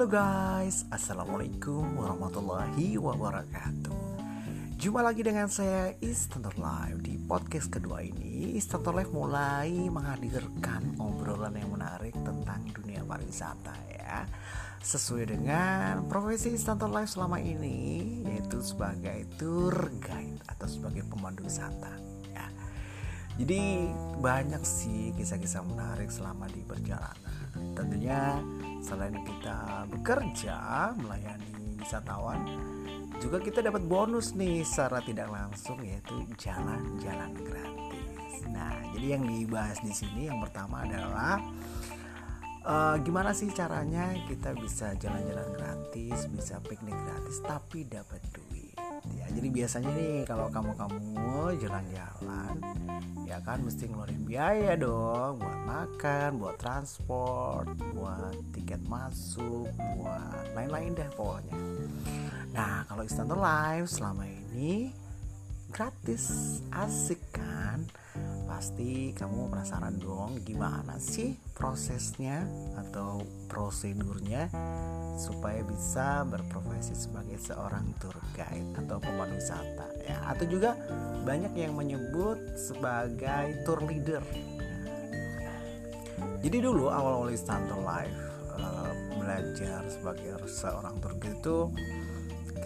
Halo guys, Assalamualaikum warahmatullahi wabarakatuh. Jumpa lagi dengan saya Istantor Live. Di podcast kedua ini Istantor Live mulai menghadirkan obrolan yang menarik tentang dunia pariwisata ya. Sesuai dengan profesi Istantor Live selama ini Yaitu sebagai tour guide atau sebagai pemandu wisata Jadi banyak sih kisah-kisah menarik selama di perjalanan Tentunya selain kita bekerja melayani wisatawan juga kita dapat bonus nih secara tidak langsung yaitu jalan-jalan gratis. Nah, jadi yang dibahas di sini yang pertama adalah uh, gimana sih caranya kita bisa jalan-jalan gratis, bisa piknik gratis tapi dapat duit jadi biasanya nih kalau kamu kamu jalan-jalan ya kan mesti ngeluarin biaya dong buat makan buat transport buat tiket masuk buat lain-lain deh pokoknya. Nah kalau Istanbul Live selama ini gratis asik kan pasti kamu penasaran dong gimana sih prosesnya atau prosedurnya supaya bisa berprofesi sebagai seorang tour guide atau pemandu wisata ya? Atau juga banyak yang menyebut sebagai tour leader. Jadi dulu awal-awal Istanto Life uh, belajar sebagai seorang tour guide itu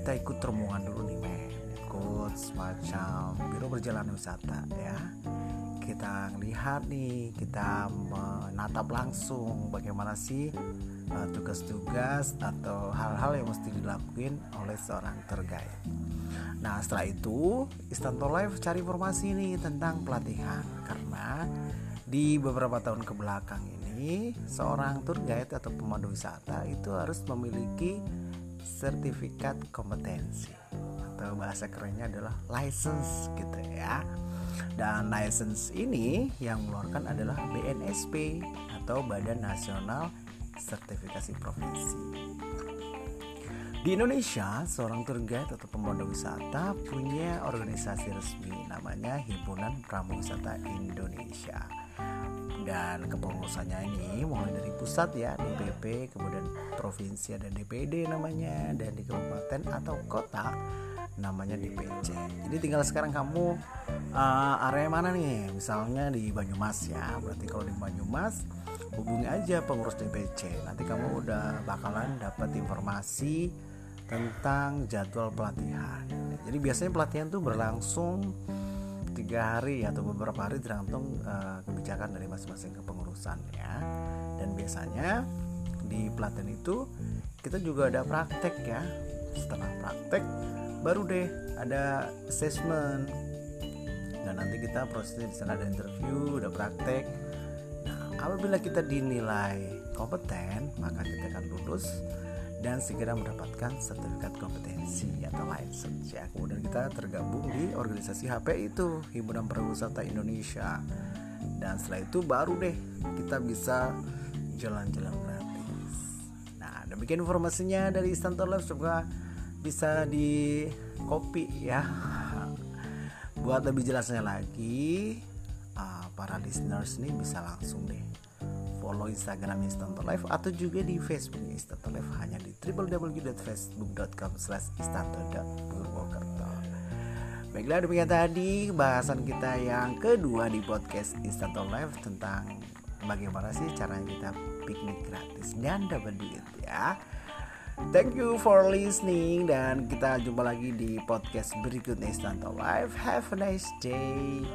kita ikut termungan dulu nih men. Ikut semacam biro perjalanan wisata ya kita lihat nih kita menatap langsung bagaimana sih uh, tugas-tugas uh, atau hal-hal yang mesti dilakuin oleh seorang tour guide. Nah setelah itu Istanto Life cari informasi nih tentang pelatihan. Karena di beberapa tahun ke belakang ini seorang tour guide atau pemandu wisata itu harus memiliki sertifikat kompetensi. Atau bahasa kerennya adalah license gitu ya dan license ini yang mengeluarkan adalah BNSP atau Badan Nasional Sertifikasi Profesi. Di Indonesia, seorang tour guide atau pemandu wisata punya organisasi resmi namanya Himpunan Pramuwisata Indonesia. Dan kepengurusannya ini mulai dari pusat ya, DPP, kemudian provinsi ada DPD namanya, dan di kabupaten atau kota namanya DPC. Jadi tinggal sekarang kamu uh, area mana nih? Misalnya di Banyumas ya. Berarti kalau di Banyumas hubungi aja pengurus DPC. Nanti kamu udah bakalan dapat informasi tentang jadwal pelatihan. Jadi biasanya pelatihan tuh berlangsung tiga hari atau beberapa hari tergantung uh, kebijakan dari masing-masing kepengurusan ya. Dan biasanya di pelatihan itu kita juga ada praktek ya. Setelah praktek baru deh ada assessment nanti kita prosesnya di sana ada interview ada praktek. Nah apabila kita dinilai kompeten maka kita akan lulus dan segera mendapatkan sertifikat kompetensi atau license. Ya kemudian kita tergabung di organisasi HP itu Himpunan Pariwisata Indonesia. Dan setelah itu baru deh kita bisa jalan-jalan gratis. Nah demikian informasinya dari Istanbul Lab semoga bisa di copy ya buat lebih jelasnya lagi uh, para listeners nih bisa langsung deh follow Instagram Istanto Life atau juga di Facebook Istanto Life hanya di www.facebook.com slash istanto.purwokerto Baiklah demikian tadi bahasan kita yang kedua di podcast Istanto Life tentang bagaimana sih caranya kita piknik gratis dan dapat duit ya Thank you for listening dan kita jumpa lagi di podcast berikutnya Istanto Live. Have a nice day.